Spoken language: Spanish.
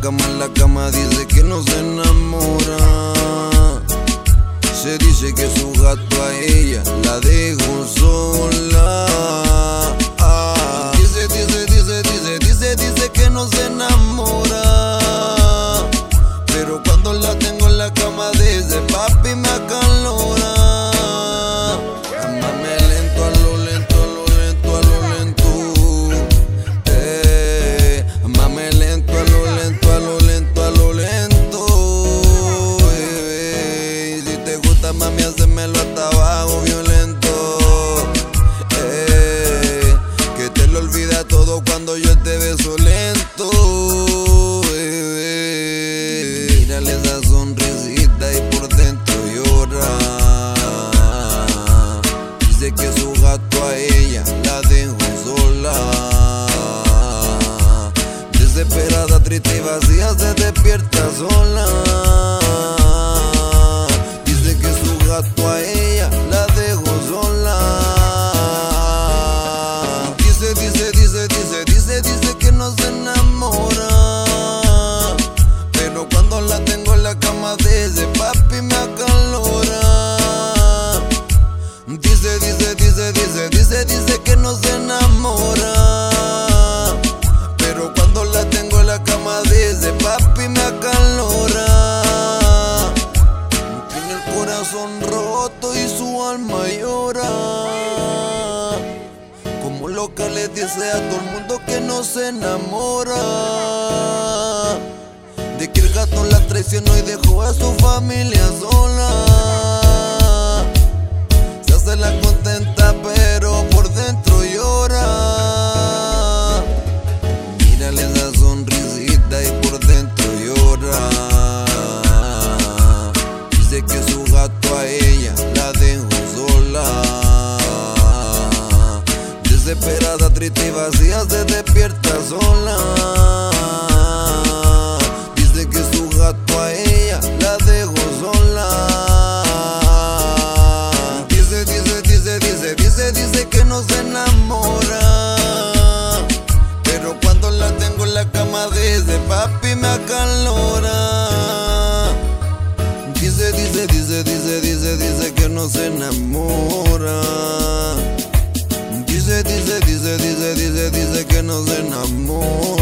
cama, en la cama, dice que no se enamora. Se dice que su gato a ella la dejó sola. Mami, hacémelo hasta abajo, violento. Eh, que te lo olvida todo cuando yo te beso lento. Mírale esa sonrisita y por dentro llora. Dice que su gato a ella la dejó sola. Desesperada, triste y vacía se despierta sola. A ella la dejó sola. Dice, dice, dice, dice, dice, dice que no se enamora. Pero cuando la tengo en la cama dice papi me acalora. Dice, dice, dice, dice, dice, dice que no se enamora. Y su alma llora. Como loca le dice a todo el mundo que no se enamora. De que el gato la traicionó y dejó a su familia sola. Desesperada, triste y vacía se despierta sola. Dice que su gato a ella la dejó sola. Dice, dice, dice, dice, dice, dice que no se enamora. Pero cuando la tengo en la cama dice papi me acalora. Dice, dice, dice, dice, dice, dice que no se enamora. Dice, dice, dice, dice, dice, que no se enamora.